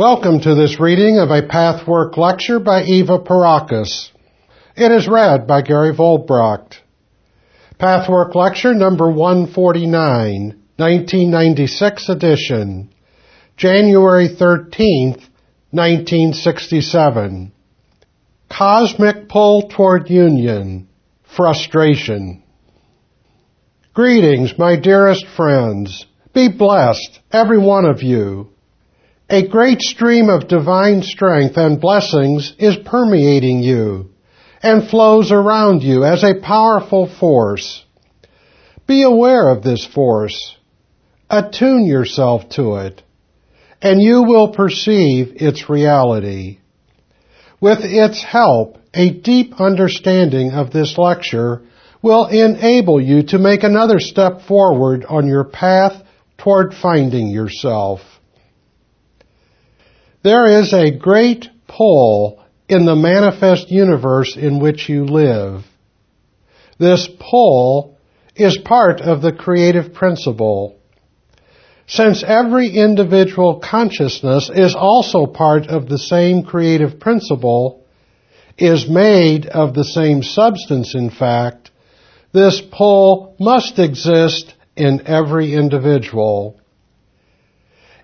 Welcome to this reading of a Pathwork lecture by Eva Pierrakos. It is read by Gary Vollbracht. Pathwork lecture number 149, 1996 edition, January 13th, 1967. Cosmic pull toward union, frustration. Greetings, my dearest friends. Be blessed, every one of you. A great stream of divine strength and blessings is permeating you and flows around you as a powerful force. Be aware of this force. Attune yourself to it, and you will perceive its reality. With its help, a deep understanding of this lecture will enable you to make another step forward on your path toward finding yourself. There is a great pull in the manifest universe in which you live. This pull is part of the creative principle. Since every individual consciousness is also part of the same creative principle, is made of the same substance in fact, this pull must exist in every individual.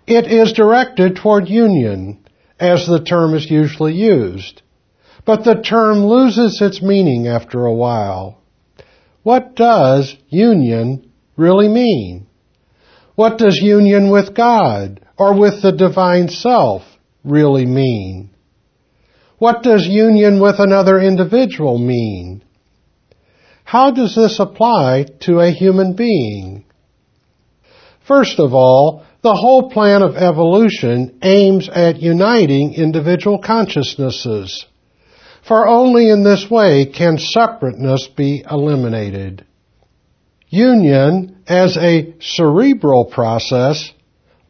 It is directed toward union, as the term is usually used. But the term loses its meaning after a while. What does union really mean? What does union with God or with the divine self really mean? What does union with another individual mean? How does this apply to a human being? First of all, the whole plan of evolution aims at uniting individual consciousnesses, for only in this way can separateness be eliminated. Union as a cerebral process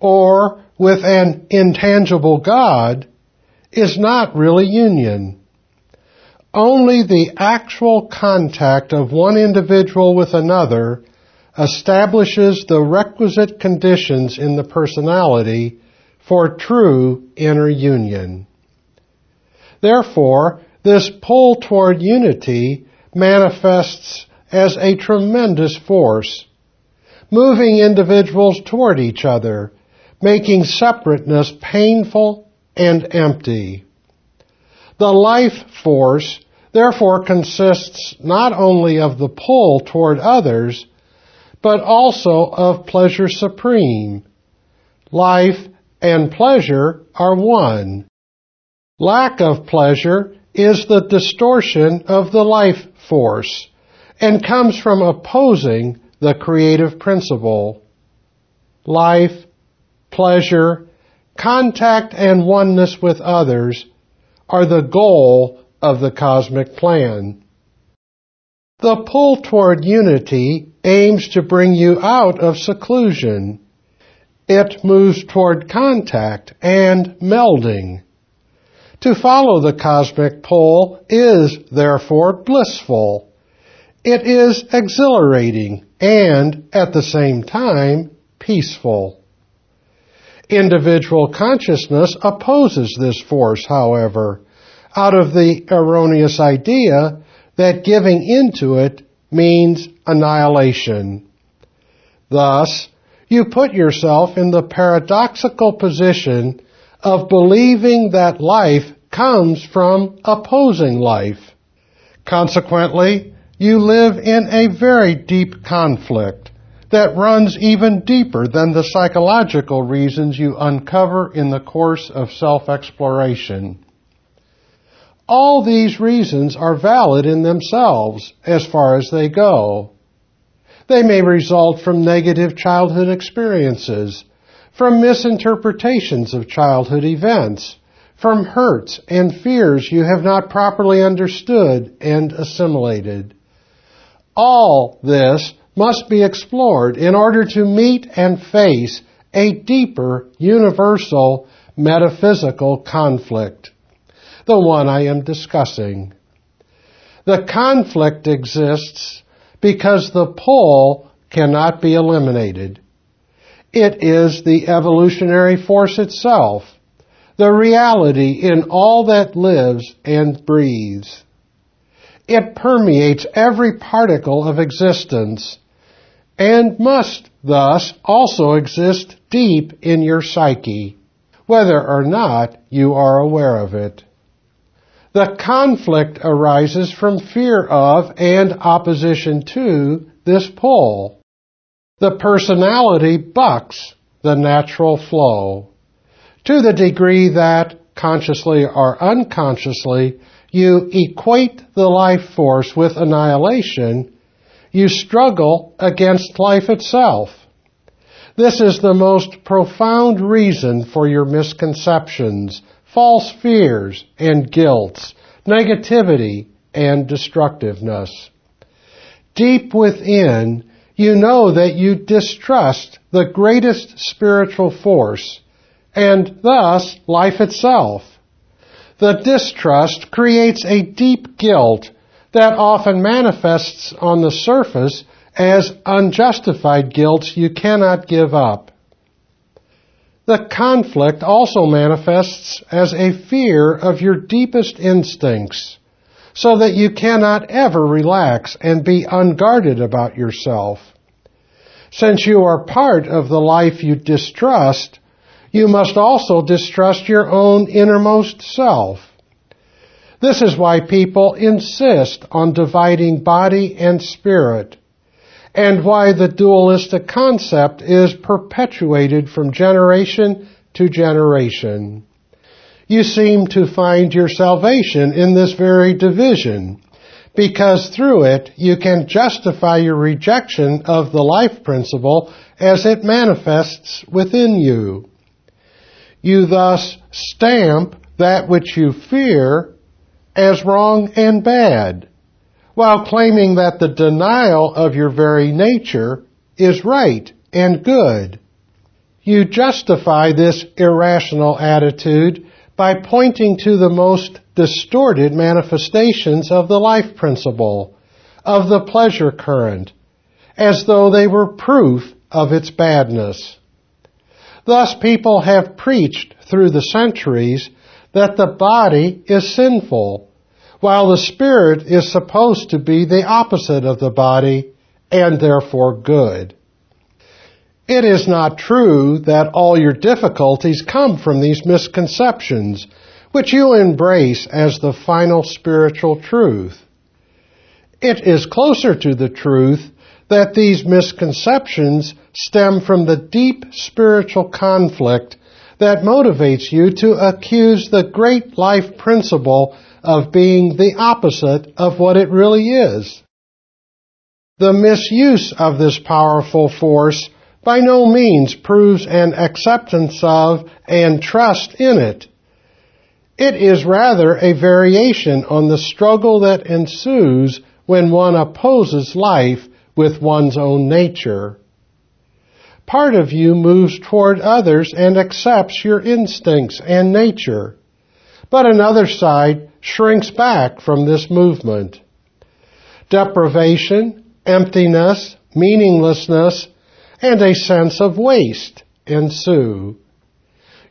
or with an intangible God is not really union. Only the actual contact of one individual with another establishes the requisite conditions in the personality for true inner union. Therefore, this pull toward unity manifests as a tremendous force, moving individuals toward each other, making separateness painful and empty. The life force therefore consists not only of the pull toward others, but also of pleasure supreme. Life and pleasure are one. Lack of pleasure is the distortion of the life force and comes from opposing the creative principle. Life, pleasure, contact and oneness with others are the goal of the cosmic plan. The pull toward unity aims to bring you out of seclusion. It moves toward contact and melding. To follow the cosmic pull is, therefore, blissful. It is exhilarating and, at the same time, peaceful. Individual consciousness opposes this force, however, out of the erroneous idea that giving into it means annihilation. Thus, you put yourself in the paradoxical position of believing that life comes from opposing life. Consequently, you live in a very deep conflict that runs even deeper than the psychological reasons you uncover in the course of self-exploration. All these reasons are valid in themselves as far as they go. They may result from negative childhood experiences, from misinterpretations of childhood events, from hurts and fears you have not properly understood and assimilated. All this must be explored in order to meet and face a deeper, universal, metaphysical conflict the one I am discussing. The conflict exists because the pull cannot be eliminated. It is the evolutionary force itself, the reality in all that lives and breathes. It permeates every particle of existence and must thus also exist deep in your psyche, whether or not you are aware of it. The conflict arises from fear of and opposition to this pull. The personality bucks the natural flow to the degree that, consciously or unconsciously, you equate the life force with annihilation, you struggle against life itself. This is the most profound reason for your misconceptions, false fears, and guilts, negativity, and destructiveness. Deep within, you know that you distrust the greatest spiritual force, and thus life itself. The distrust creates a deep guilt that often manifests on the surface as unjustified guilt you cannot give up. The conflict also manifests as a fear of your deepest instincts, so that you cannot ever relax and be unguarded about yourself. Since you are part of the life you distrust, you must also distrust your own innermost self. This is why people insist on dividing body and spirit, and why the dualistic concept is perpetuated from generation to generation. You seem to find your salvation in this very division, because through it you can justify your rejection of the life principle as it manifests within you. You thus stamp that which you fear as wrong and bad, while claiming that the denial of your very nature is right and good. You justify this irrational attitude by pointing to the most distorted manifestations of the life principle, of the pleasure current, as though they were proof of its badness. Thus people have preached through the centuries that the body is sinful, while the spirit is supposed to be the opposite of the body and therefore good. It is not true that all your difficulties come from these misconceptions, which you embrace as the final spiritual truth. It is closer to the truth that these misconceptions stem from the deep spiritual conflict that motivates you to accuse the great life principle of being the opposite of what it really is. The misuse of this powerful force by no means proves an acceptance of and trust in it. It is rather a variation on the struggle that ensues when one opposes life with one's own nature. Part of you moves toward others and accepts your instincts and nature, but another side shrinks back from this movement. Deprivation, emptiness, meaninglessness, and a sense of waste ensue.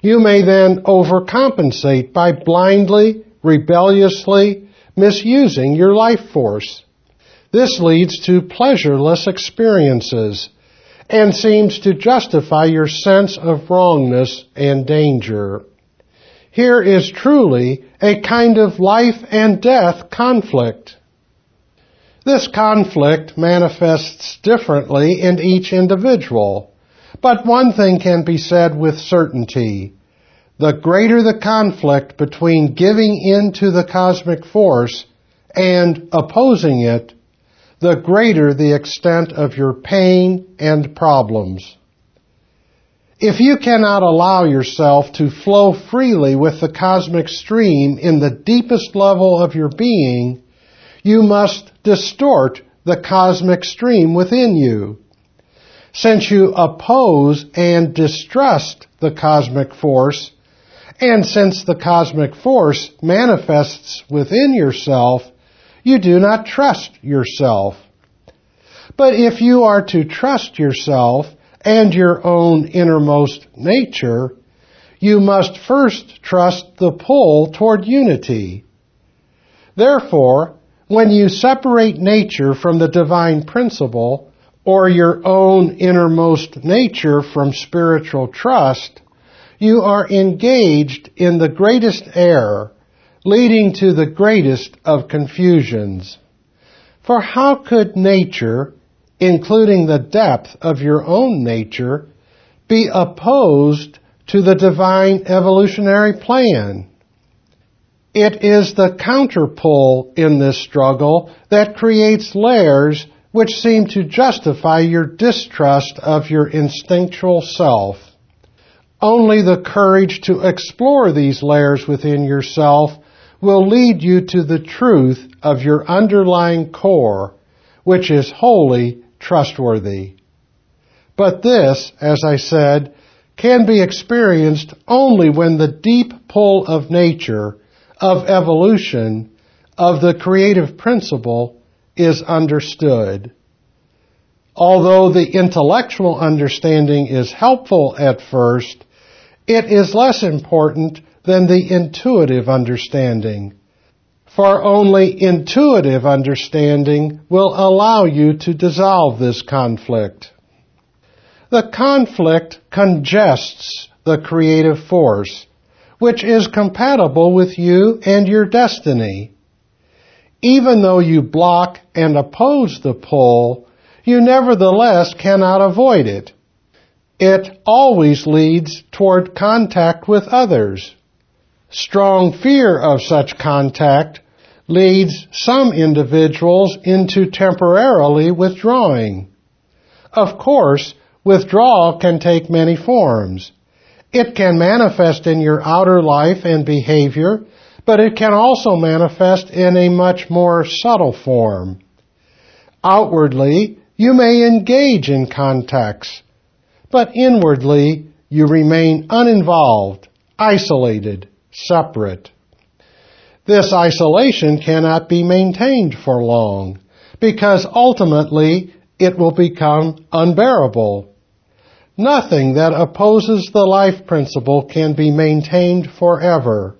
You may then overcompensate by blindly, rebelliously misusing your life force. This leads to pleasureless experiences and seems to justify your sense of wrongness and danger. Here is truly a kind of life and death conflict. This conflict manifests differently in each individual, but one thing can be said with certainty. The greater the conflict between giving in to the cosmic force and opposing it, the greater the extent of your pain and problems. If you cannot allow yourself to flow freely with the cosmic stream in the deepest level of your being, you must distort the cosmic stream within you. Since you oppose and distrust the cosmic force, and since the cosmic force manifests within yourself, you do not trust yourself. But if you are to trust yourself and your own innermost nature, you must first trust the pull toward unity. Therefore, when you separate nature from the divine principle, or your own innermost nature from spiritual trust, you are engaged in the greatest error, leading to the greatest of confusions. For how could nature, including the depth of your own nature, be opposed to the divine evolutionary plan? It is the counterpull in this struggle that creates layers which seem to justify your distrust of your instinctual self. Only the courage to explore these layers within yourself will lead you to the truth of your underlying core, which is wholly trustworthy. But this, as I said, can be experienced only when the deep pull of nature, of evolution, of the creative principle is understood. Although the intellectual understanding is helpful at first, it is less important than the intuitive understanding. For only intuitive understanding will allow you to dissolve this conflict. The conflict congests the creative force, which is compatible with you and your destiny. Even though you block and oppose the pull, you nevertheless cannot avoid it. It always leads toward contact with others. Strong fear of such contact leads some individuals into temporarily withdrawing. Of course, withdrawal can take many forms. It can manifest in your outer life and behavior, but it can also manifest in a much more subtle form. Outwardly, you may engage in contacts, but inwardly you remain uninvolved, isolated, separate. This isolation cannot be maintained for long because ultimately it will become unbearable. Nothing that opposes the life principle can be maintained forever.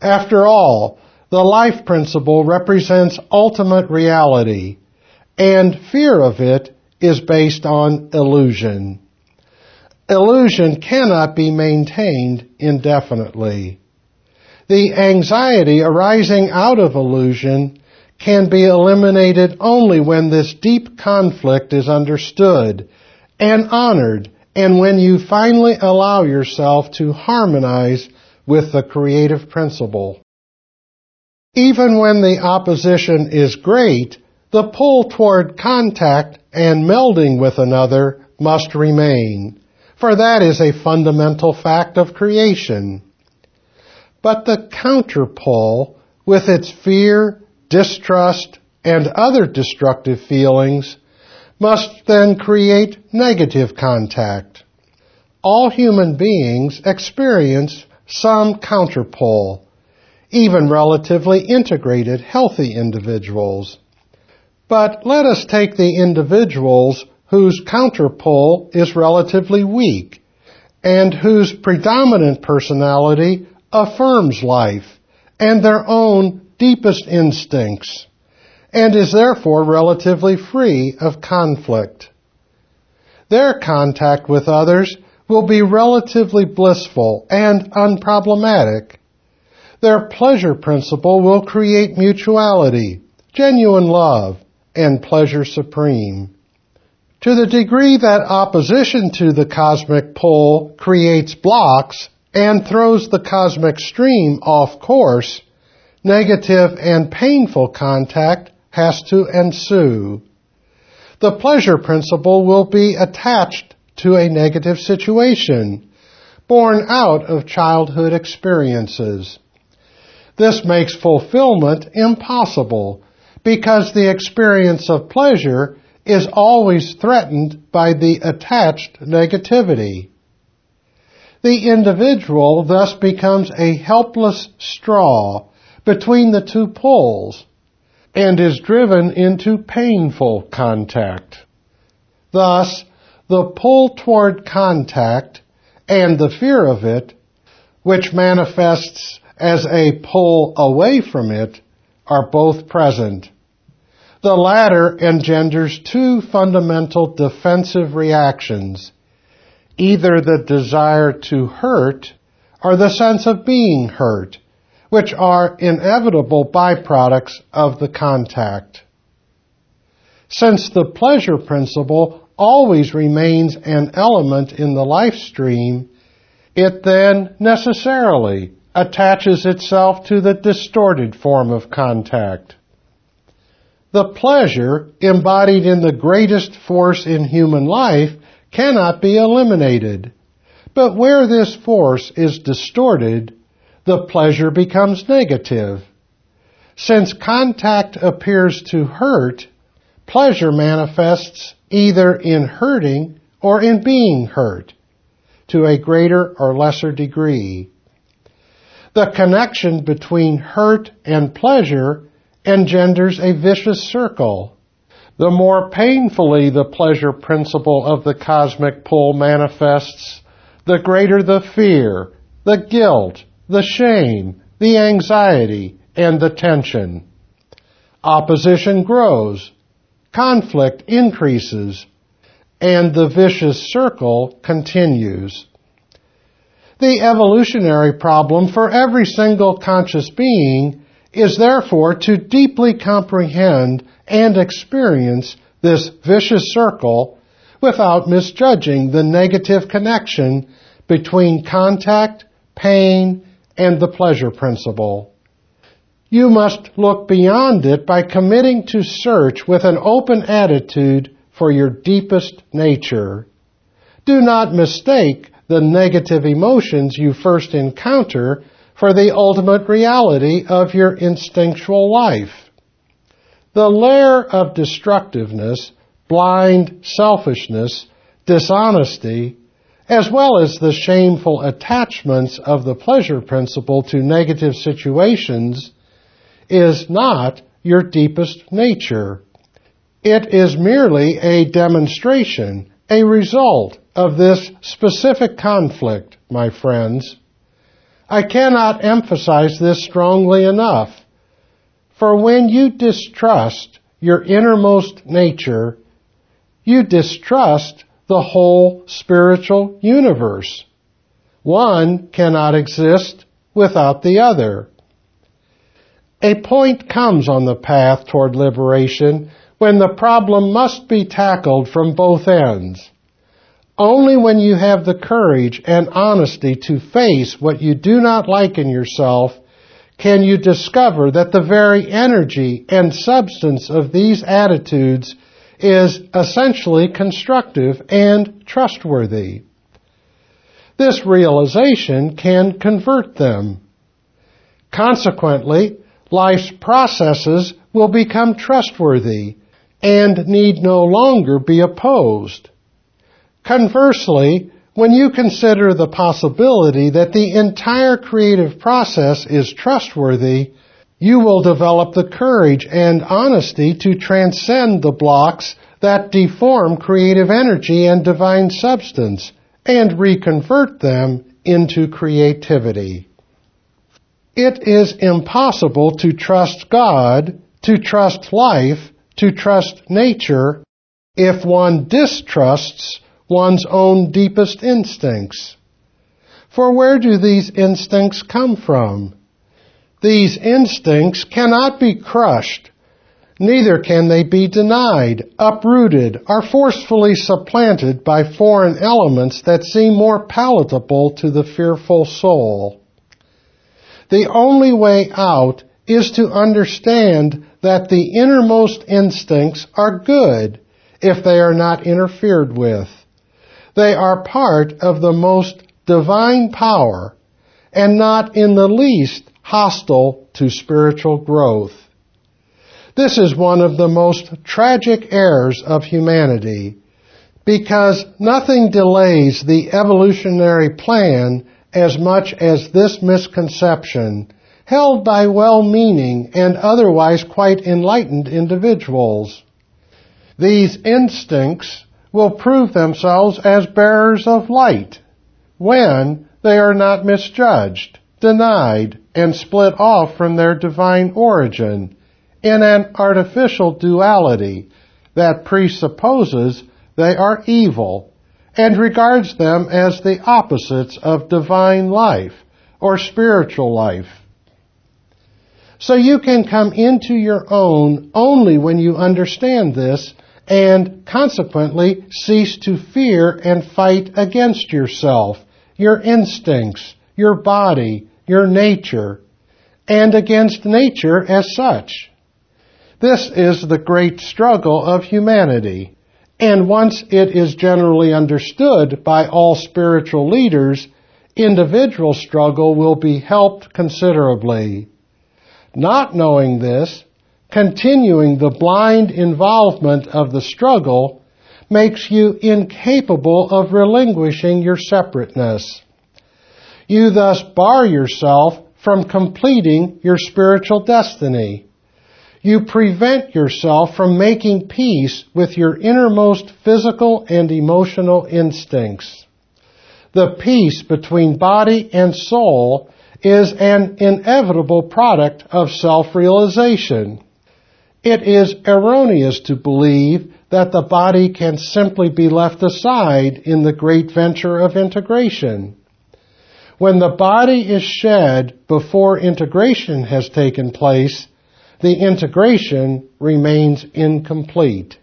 After all, the life principle represents ultimate reality, and fear of it is based on illusion. Illusion cannot be maintained indefinitely. The anxiety arising out of illusion can be eliminated only when this deep conflict is understood and honored and when you finally allow yourself to harmonize with the creative principle. Even when the opposition is great, the pull toward contact and melding with another must remain, for that is a fundamental fact of creation. But the counterpull, with its fear, distrust, and other destructive feelings, must then create negative contact. All human beings experience some counterpull, even relatively integrated, healthy individuals. But let us take the individuals whose counterpull is relatively weak and whose predominant personality affirms life and their own deepest instincts and is therefore relatively free of conflict. Their contact with others will be relatively blissful and unproblematic. Their pleasure principle will create mutuality, genuine love, and pleasure supreme. To the degree that opposition to the cosmic pull creates blocks and throws the cosmic stream off course, negative and painful contact has to ensue. The pleasure principle will be attached to a negative situation, born out of childhood experiences. This makes fulfillment impossible because the experience of pleasure is always threatened by the attached negativity. The individual thus becomes a helpless straw between the two poles and is driven into painful contact. Thus, the pull toward contact and the fear of it which manifests as a pull away from it, are both present. The latter engenders two fundamental defensive reactions, either the desire to hurt or the sense of being hurt, which are inevitable byproducts of the contact. Since the pleasure principle always remains an element in the life stream, it then necessarily attaches itself to the distorted form of contact. The pleasure embodied in the greatest force in human life cannot be eliminated. But where this force is distorted, the pleasure becomes negative. Since contact appears to hurt, pleasure manifests either in hurting or in being hurt to a greater or lesser degree. The connection between hurt and pleasure engenders a vicious circle. The more painfully the pleasure principle of the cosmic pull manifests, the greater the fear, the guilt, the shame, the anxiety, and the tension. Opposition grows, conflict increases, and the vicious circle continues. The evolutionary problem for every single conscious being is therefore to deeply comprehend and experience this vicious circle without misjudging the negative connection between contact, pain, and the pleasure principle. You must look beyond it by committing to search with an open attitude for your deepest nature. Do not mistake the negative emotions you first encounter for the ultimate reality of your instinctual life. The layer of destructiveness, blind selfishness, dishonesty, as well as the shameful attachments of the pleasure principle to negative situations, is not your deepest nature. It is merely a demonstration, a result of this specific conflict, my friends. I cannot emphasize this strongly enough. For when you distrust your innermost nature, you distrust the whole spiritual universe. One cannot exist without the other. A point comes on the path toward liberation when the problem must be tackled from both ends. Only when you have the courage and honesty to face what you do not like in yourself can you discover that the very energy and substance of these attitudes is essentially constructive and trustworthy. This realization can convert them. Consequently, life's processes will become trustworthy and need no longer be opposed. Conversely, when you consider the possibility that the entire creative process is trustworthy, you will develop the courage and honesty to transcend the blocks that deform creative energy and divine substance and reconvert them into creativity. It is impossible to trust God, to trust life, to trust nature if one distrusts one's own deepest instincts. For where do these instincts come from? These instincts cannot be crushed, neither can they be denied, uprooted, or forcefully supplanted by foreign elements that seem more palatable to the fearful soul. The only way out is to understand that the innermost instincts are good if they are not interfered with. They are part of the most divine power and not in the least hostile to spiritual growth. This is one of the most tragic errors of humanity because nothing delays the evolutionary plan as much as this misconception held by well-meaning and otherwise quite enlightened individuals. These instincts will prove themselves as bearers of light when They are not misjudged, denied, and split off from their divine origin in an artificial duality that presupposes they are evil and regards them as the opposites of divine life or spiritual life. So you can come into your own only when you understand this and consequently cease to fear and fight against yourself, your instincts, your body, your nature, and against nature as such. This is the great struggle of humanity. And once it is generally understood by all spiritual leaders, individual struggle will be helped considerably. Not knowing this, continuing the blind involvement of the struggle makes you incapable of relinquishing your separateness. You thus bar yourself from completing your spiritual destiny. You prevent yourself from making peace with your innermost physical and emotional instincts. The peace between body and soul is an inevitable product of self-realization. It is erroneous to believe that the body can simply be left aside in the great venture of integration. When the body is shed before integration has taken place, the integration remains incomplete.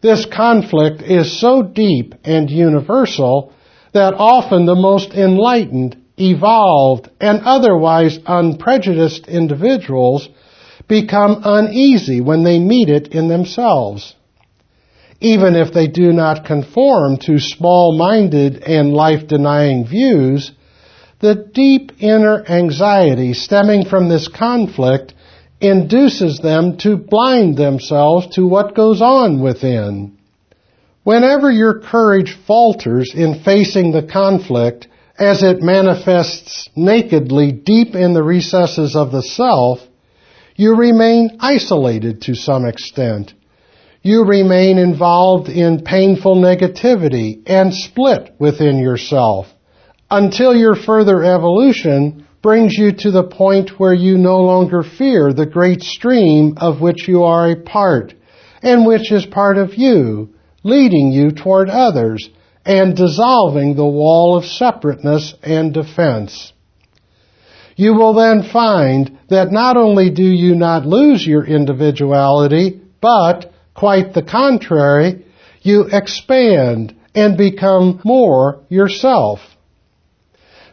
This conflict is so deep and universal that often the most enlightened, evolved, and otherwise unprejudiced individuals become uneasy when they meet it in themselves even if they do not conform to small-minded and life-denying views, the deep inner anxiety stemming from this conflict induces them to blind themselves to what goes on within. Whenever your courage falters in facing the conflict as it manifests nakedly deep in the recesses of the self, you remain isolated to some extent you remain involved in painful negativity and split within yourself until your further evolution brings you to the point where you no longer fear the great stream of which you are a part and which is part of you, leading you toward others and dissolving the wall of separateness and defense. You will then find that not only do you not lose your individuality, but Quite the contrary, you expand and become more yourself.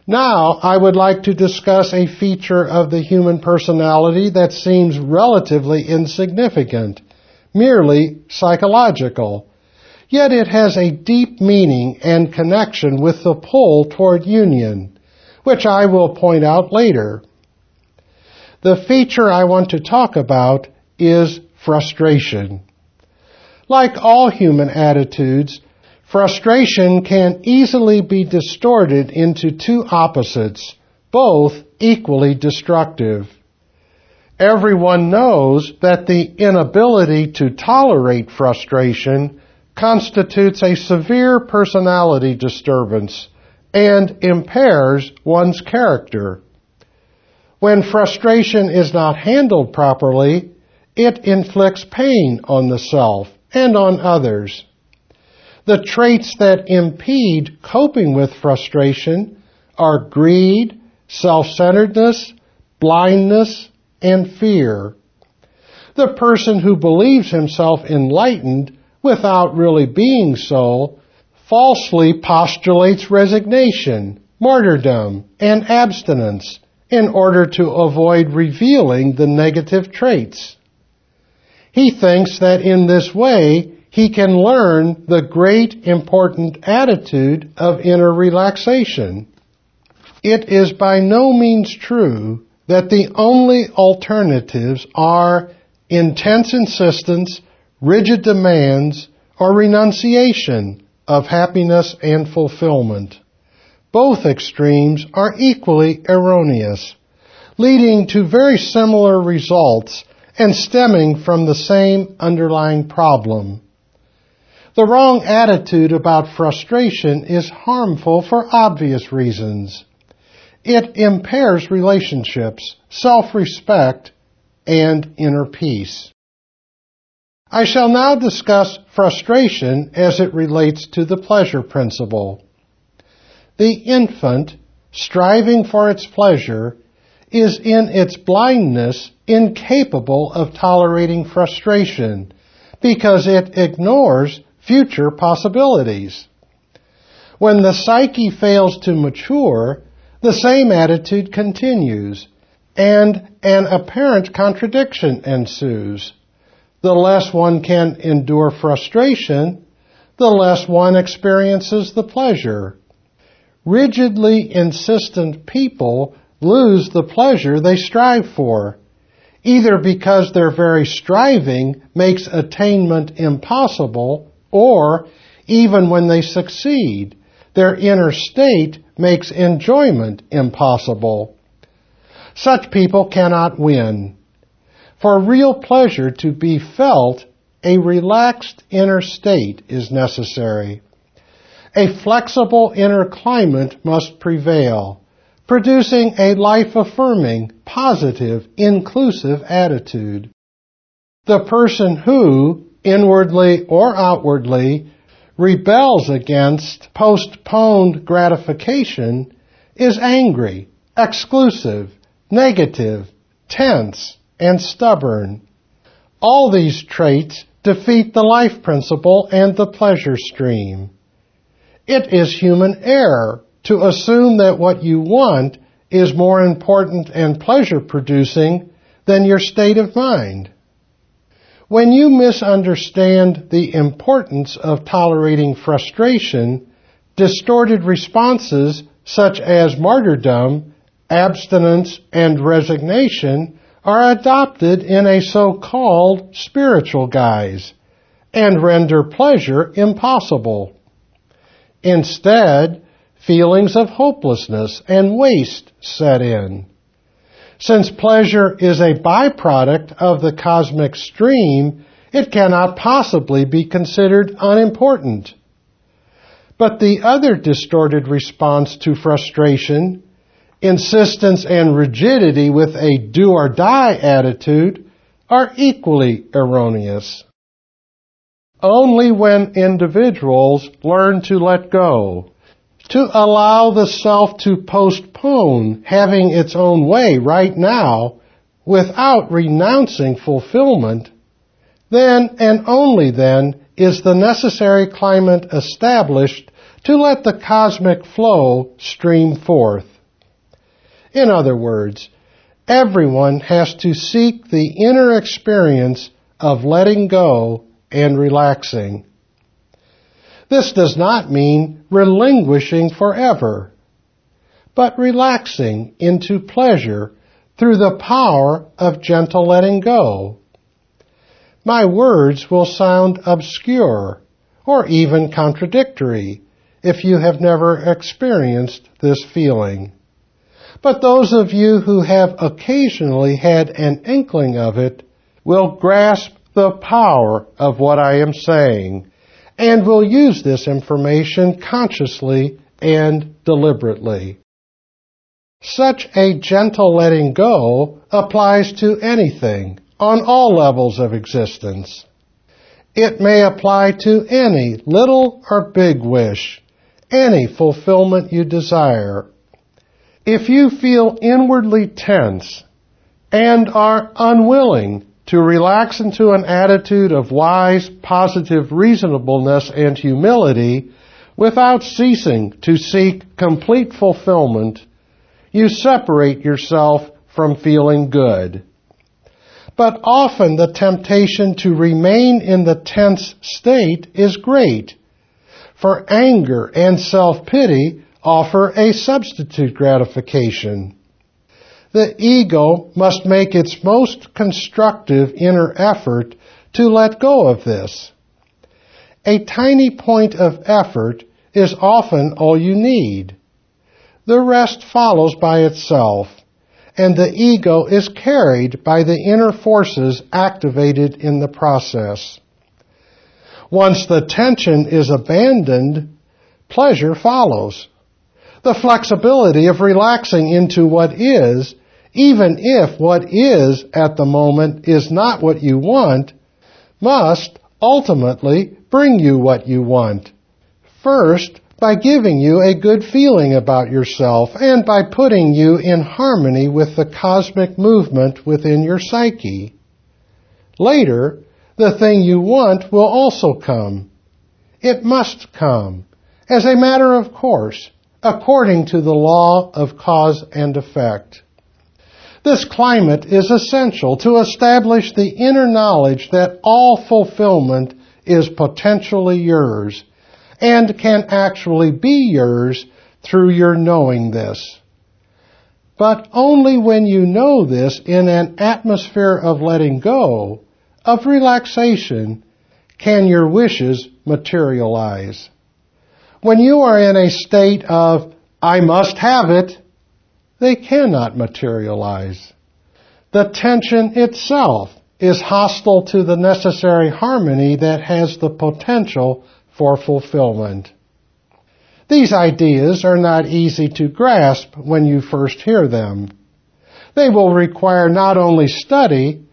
Now, I would like to discuss a feature of the human personality that seems relatively insignificant, merely psychological. Yet it has a deep meaning and connection with the pull toward union, which I will point out later. The feature I want to talk about is frustration. Like all human attitudes, frustration can easily be distorted into two opposites, both equally destructive. Everyone knows that the inability to tolerate frustration constitutes a severe personality disturbance and impairs one's character. When frustration is not handled properly, it inflicts pain on the self and on others. The traits that impede coping with frustration are greed, self-centeredness, blindness, and fear. The person who believes himself enlightened without really being so falsely postulates resignation, martyrdom, and abstinence in order to avoid revealing the negative traits. He thinks that in this way he can learn the great important attitude of inner relaxation. It is by no means true that the only alternatives are intense insistence, rigid demands, or renunciation of happiness and fulfillment. Both extremes are equally erroneous, leading to very similar results and stemming from the same underlying problem. The wrong attitude about frustration is harmful for obvious reasons. It impairs relationships, self-respect, and inner peace. I shall now discuss frustration as it relates to the pleasure principle. The infant, striving for its pleasure, is in its blindness incapable of tolerating frustration because it ignores future possibilities. When the psyche fails to mature, the same attitude continues, and an apparent contradiction ensues. The less one can endure frustration, the less one experiences the pleasure. Rigidly insistent people lose the pleasure they strive for, either because their very striving makes attainment impossible, or even when they succeed, their inner state makes enjoyment impossible. Such people cannot win. For real pleasure to be felt, a relaxed inner state is necessary. A flexible inner climate must prevail, producing a life-affirming, positive, inclusive attitude. The person who, inwardly or outwardly, rebels against postponed gratification is angry, exclusive, negative, tense, and stubborn. All these traits defeat the life principle and the pleasure stream. It is human error to assume that what you want is more important and pleasure producing than your state of mind. When you misunderstand the importance of tolerating frustration, distorted responses such as martyrdom, abstinence, and resignation are adopted in a so-called spiritual guise and render pleasure impossible. Instead, feelings of hopelessness and waste set in. Since pleasure is a byproduct of the cosmic stream, it cannot possibly be considered unimportant. But the other distorted response to frustration, insistence and rigidity with a do or die attitude, are equally erroneous. Only when individuals learn to let go, to allow the self to postpone having its own way right now without renouncing fulfillment, then and only then is the necessary climate established to let the cosmic flow stream forth. In other words, everyone has to seek the inner experience of letting go and relaxing. This does not mean relinquishing forever, but relaxing into pleasure through the power of gentle letting go. My words will sound obscure or even contradictory if you have never experienced this feeling. But those of you who have occasionally had an inkling of it will grasp the power of what I am saying and will use this information consciously and deliberately. Such a gentle letting go applies to anything on all levels of existence. It may apply to any little or big wish, any fulfillment you desire. If you feel inwardly tense and are unwilling to relax into an attitude of wise, positive reasonableness and humility without ceasing to seek complete fulfillment, you separate yourself from feeling good. But often the temptation to remain in the tense state is great, for anger and self-pity offer a substitute gratification the ego must make its most constructive inner effort to let go of this. A tiny point of effort is often all you need. The rest follows by itself, and the ego is carried by the inner forces activated in the process. Once the tension is abandoned, pleasure follows. The flexibility of relaxing into what is, even if what is at the moment is not what you want, must ultimately bring you what you want. First, by giving you a good feeling about yourself and by putting you in harmony with the cosmic movement within your psyche. Later, the thing you want will also come. It must come, as a matter of course, according to the law of cause and effect. This climate is essential to establish the inner knowledge that all fulfillment is potentially yours and can actually be yours through your knowing this. But only when you know this in an atmosphere of letting go, of relaxation, can your wishes materialize. When you are in a state of, I must have it, they cannot materialize. The tension itself is hostile to the necessary harmony that has the potential for fulfillment. These ideas are not easy to grasp when you first hear them. They will require not only study,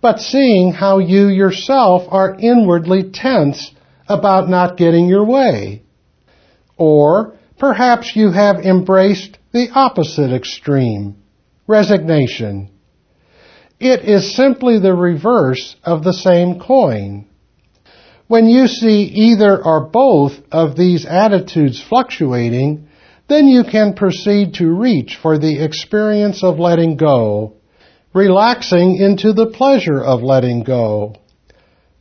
but seeing how you yourself are inwardly tense about not getting your way. Or perhaps you have embraced the opposite extreme, resignation. It is simply the reverse of the same coin. When you see either or both of these attitudes fluctuating, then you can proceed to reach for the experience of letting go, relaxing into the pleasure of letting go.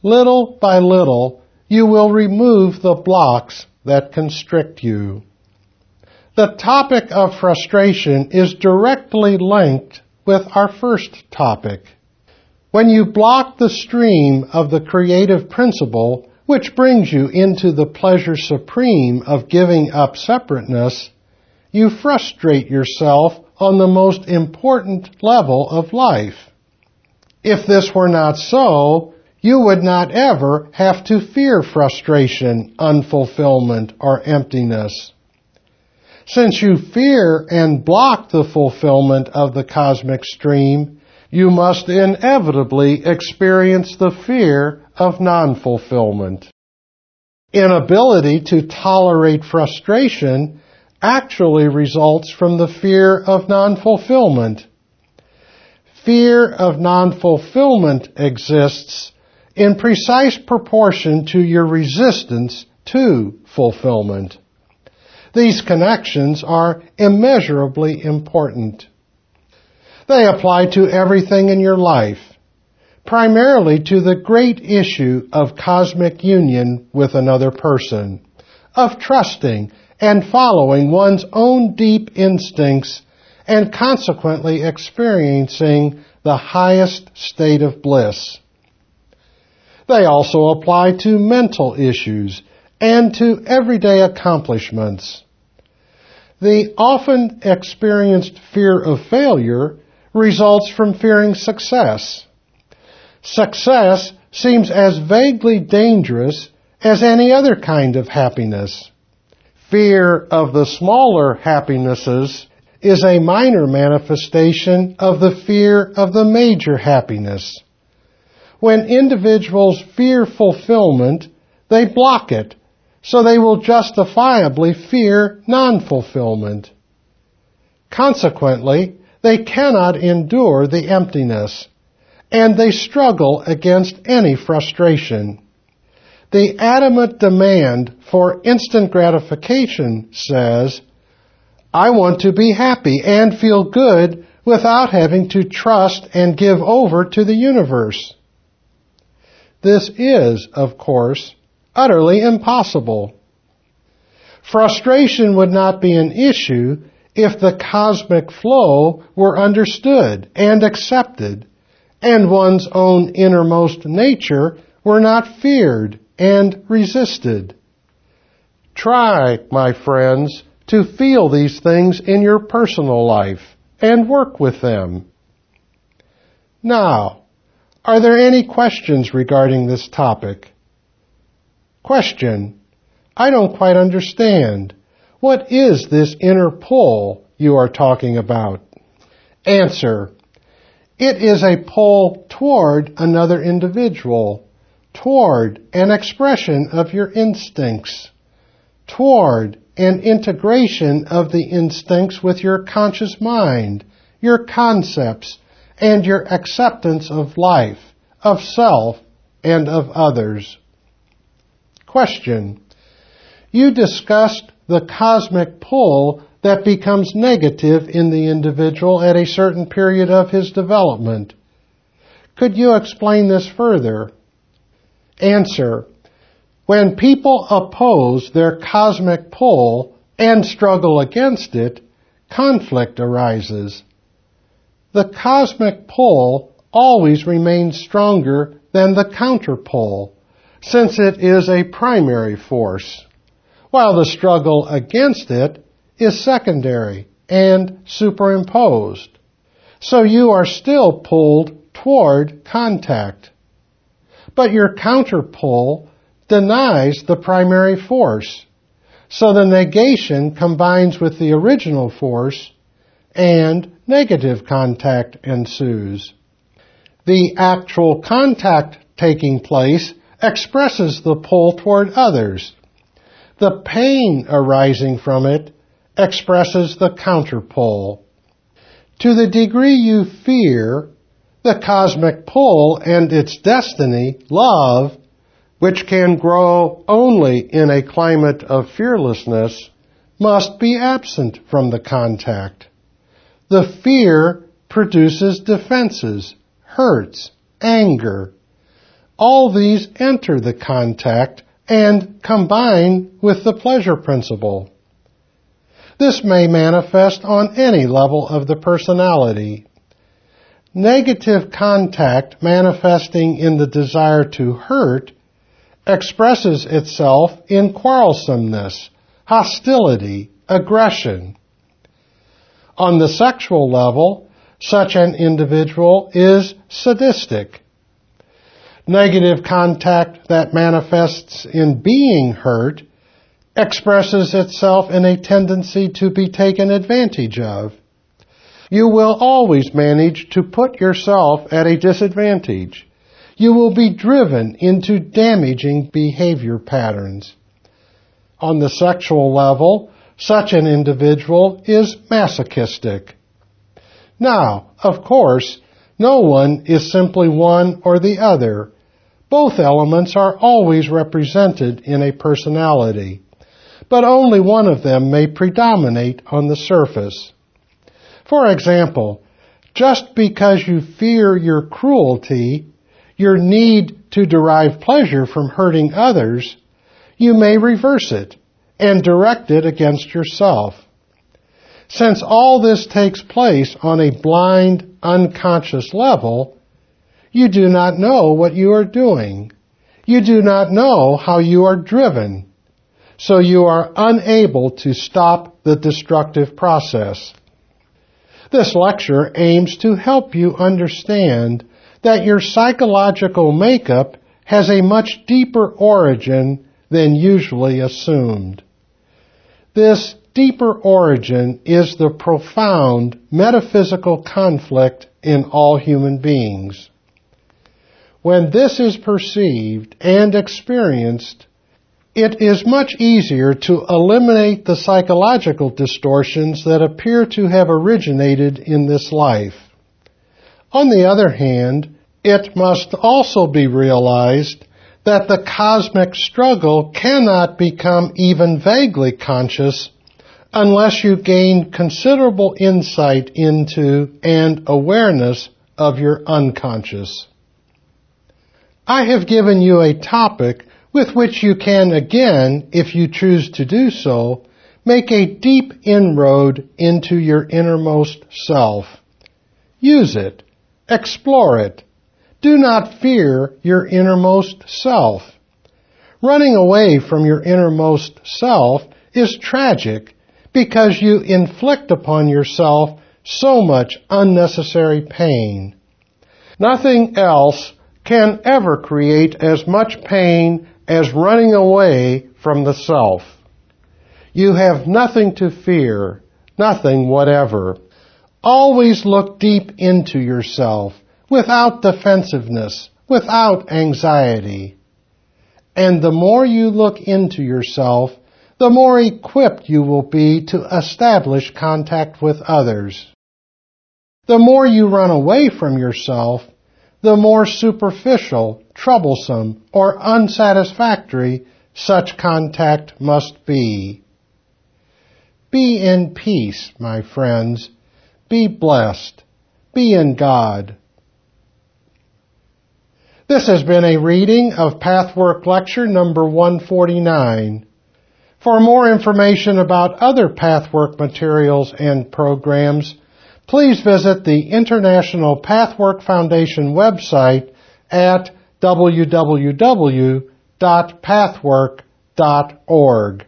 Little by little, you will remove the blocks that constrict you. The topic of frustration is directly linked with our first topic. When you block the stream of the creative principle, which brings you into the pleasure supreme of giving up separateness, you frustrate yourself on the most important level of life. If this were not so, you would not ever have to fear frustration, unfulfillment, or emptiness. Since you fear and block the fulfillment of the cosmic stream, you must inevitably experience the fear of non-fulfillment. Inability to tolerate frustration actually results from the fear of non-fulfillment. Fear of non-fulfillment exists in precise proportion to your resistance to fulfillment. These connections are immeasurably important. They apply to everything in your life, primarily to the great issue of cosmic union with another person, of trusting and following one's own deep instincts and consequently experiencing the highest state of bliss. They also apply to mental issues and to everyday accomplishments. The often experienced fear of failure results from fearing success. Success seems as vaguely dangerous as any other kind of happiness. Fear of the smaller happinesses is a minor manifestation of the fear of the major happiness. When individuals fear fulfillment, they block it so they will justifiably fear non-fulfillment. Consequently, they cannot endure the emptiness, and they struggle against any frustration. The adamant demand for instant gratification says, I want to be happy and feel good without having to trust and give over to the universe. This is, of course, utterly impossible. Frustration would not be an issue if the cosmic flow were understood and accepted and one's own innermost nature were not feared and resisted. Try, my friends, to feel these things in your personal life and work with them. Now, are there any questions regarding this topic? Question. I don't quite understand. What is this inner pull you are talking about? Answer. It is a pull toward another individual, toward an expression of your instincts, toward an integration of the instincts with your conscious mind, your concepts, and your acceptance of life, of self, and of others. Question. You discussed the cosmic pull that becomes negative in the individual at a certain period of his development. Could you explain this further? Answer. When people oppose their cosmic pull and struggle against it, conflict arises. The cosmic pull always remains stronger than the counterpole, since it is a primary force while the struggle against it is secondary and superimposed. So you are still pulled toward contact. But your counterpull denies the primary force. So the negation combines with the original force and negative contact ensues. The actual contact taking place expresses the pull toward others the pain arising from it expresses the counterpole. To the degree you fear the cosmic pull and its destiny, love, which can grow only in a climate of fearlessness, must be absent from the contact. The fear produces defenses, hurts, anger. All these enter the contact and combine with the pleasure principle. This may manifest on any level of the personality. Negative contact manifesting in the desire to hurt expresses itself in quarrelsomeness, hostility, aggression. On the sexual level, such an individual is sadistic, negative contact that manifests in being hurt expresses itself in a tendency to be taken advantage of. You will always manage to put yourself at a disadvantage. You will be driven into damaging behavior patterns. On the sexual level, such an individual is masochistic. Now, of course, no one is simply one or the other. Both elements are always represented in a personality, but only one of them may predominate on the surface. For example, just because you fear your cruelty, your need to derive pleasure from hurting others, you may reverse it and direct it against yourself. Since all this takes place on a blind, unconscious level, you do not know what you are doing. You do not know how you are driven. So you are unable to stop the destructive process. This lecture aims to help you understand that your psychological makeup has a much deeper origin than usually assumed. This deeper origin is the profound metaphysical conflict in all human beings. When this is perceived and experienced, it is much easier to eliminate the psychological distortions that appear to have originated in this life. On the other hand, it must also be realized that the cosmic struggle cannot become even vaguely conscious unless you gain considerable insight into and awareness of your unconscious. I have given you a topic with which you can again, if you choose to do so, make a deep inroad into your innermost self. Use it. Explore it. Do not fear your innermost self. Running away from your innermost self is tragic because you inflict upon yourself so much unnecessary pain. Nothing else can ever create as much pain as running away from the self. You have nothing to fear, nothing whatever. Always look deep into yourself without defensiveness, without anxiety. And the more you look into yourself, the more equipped you will be to establish contact with others. The more you run away from yourself, the more superficial, troublesome, or unsatisfactory such contact must be. Be in peace, my friends. Be blessed. Be in God. This has been a reading of Pathwork Lecture number 149. For more information about other Pathwork materials and programs, please visit the International Pathwork Foundation website at www.pathwork.org.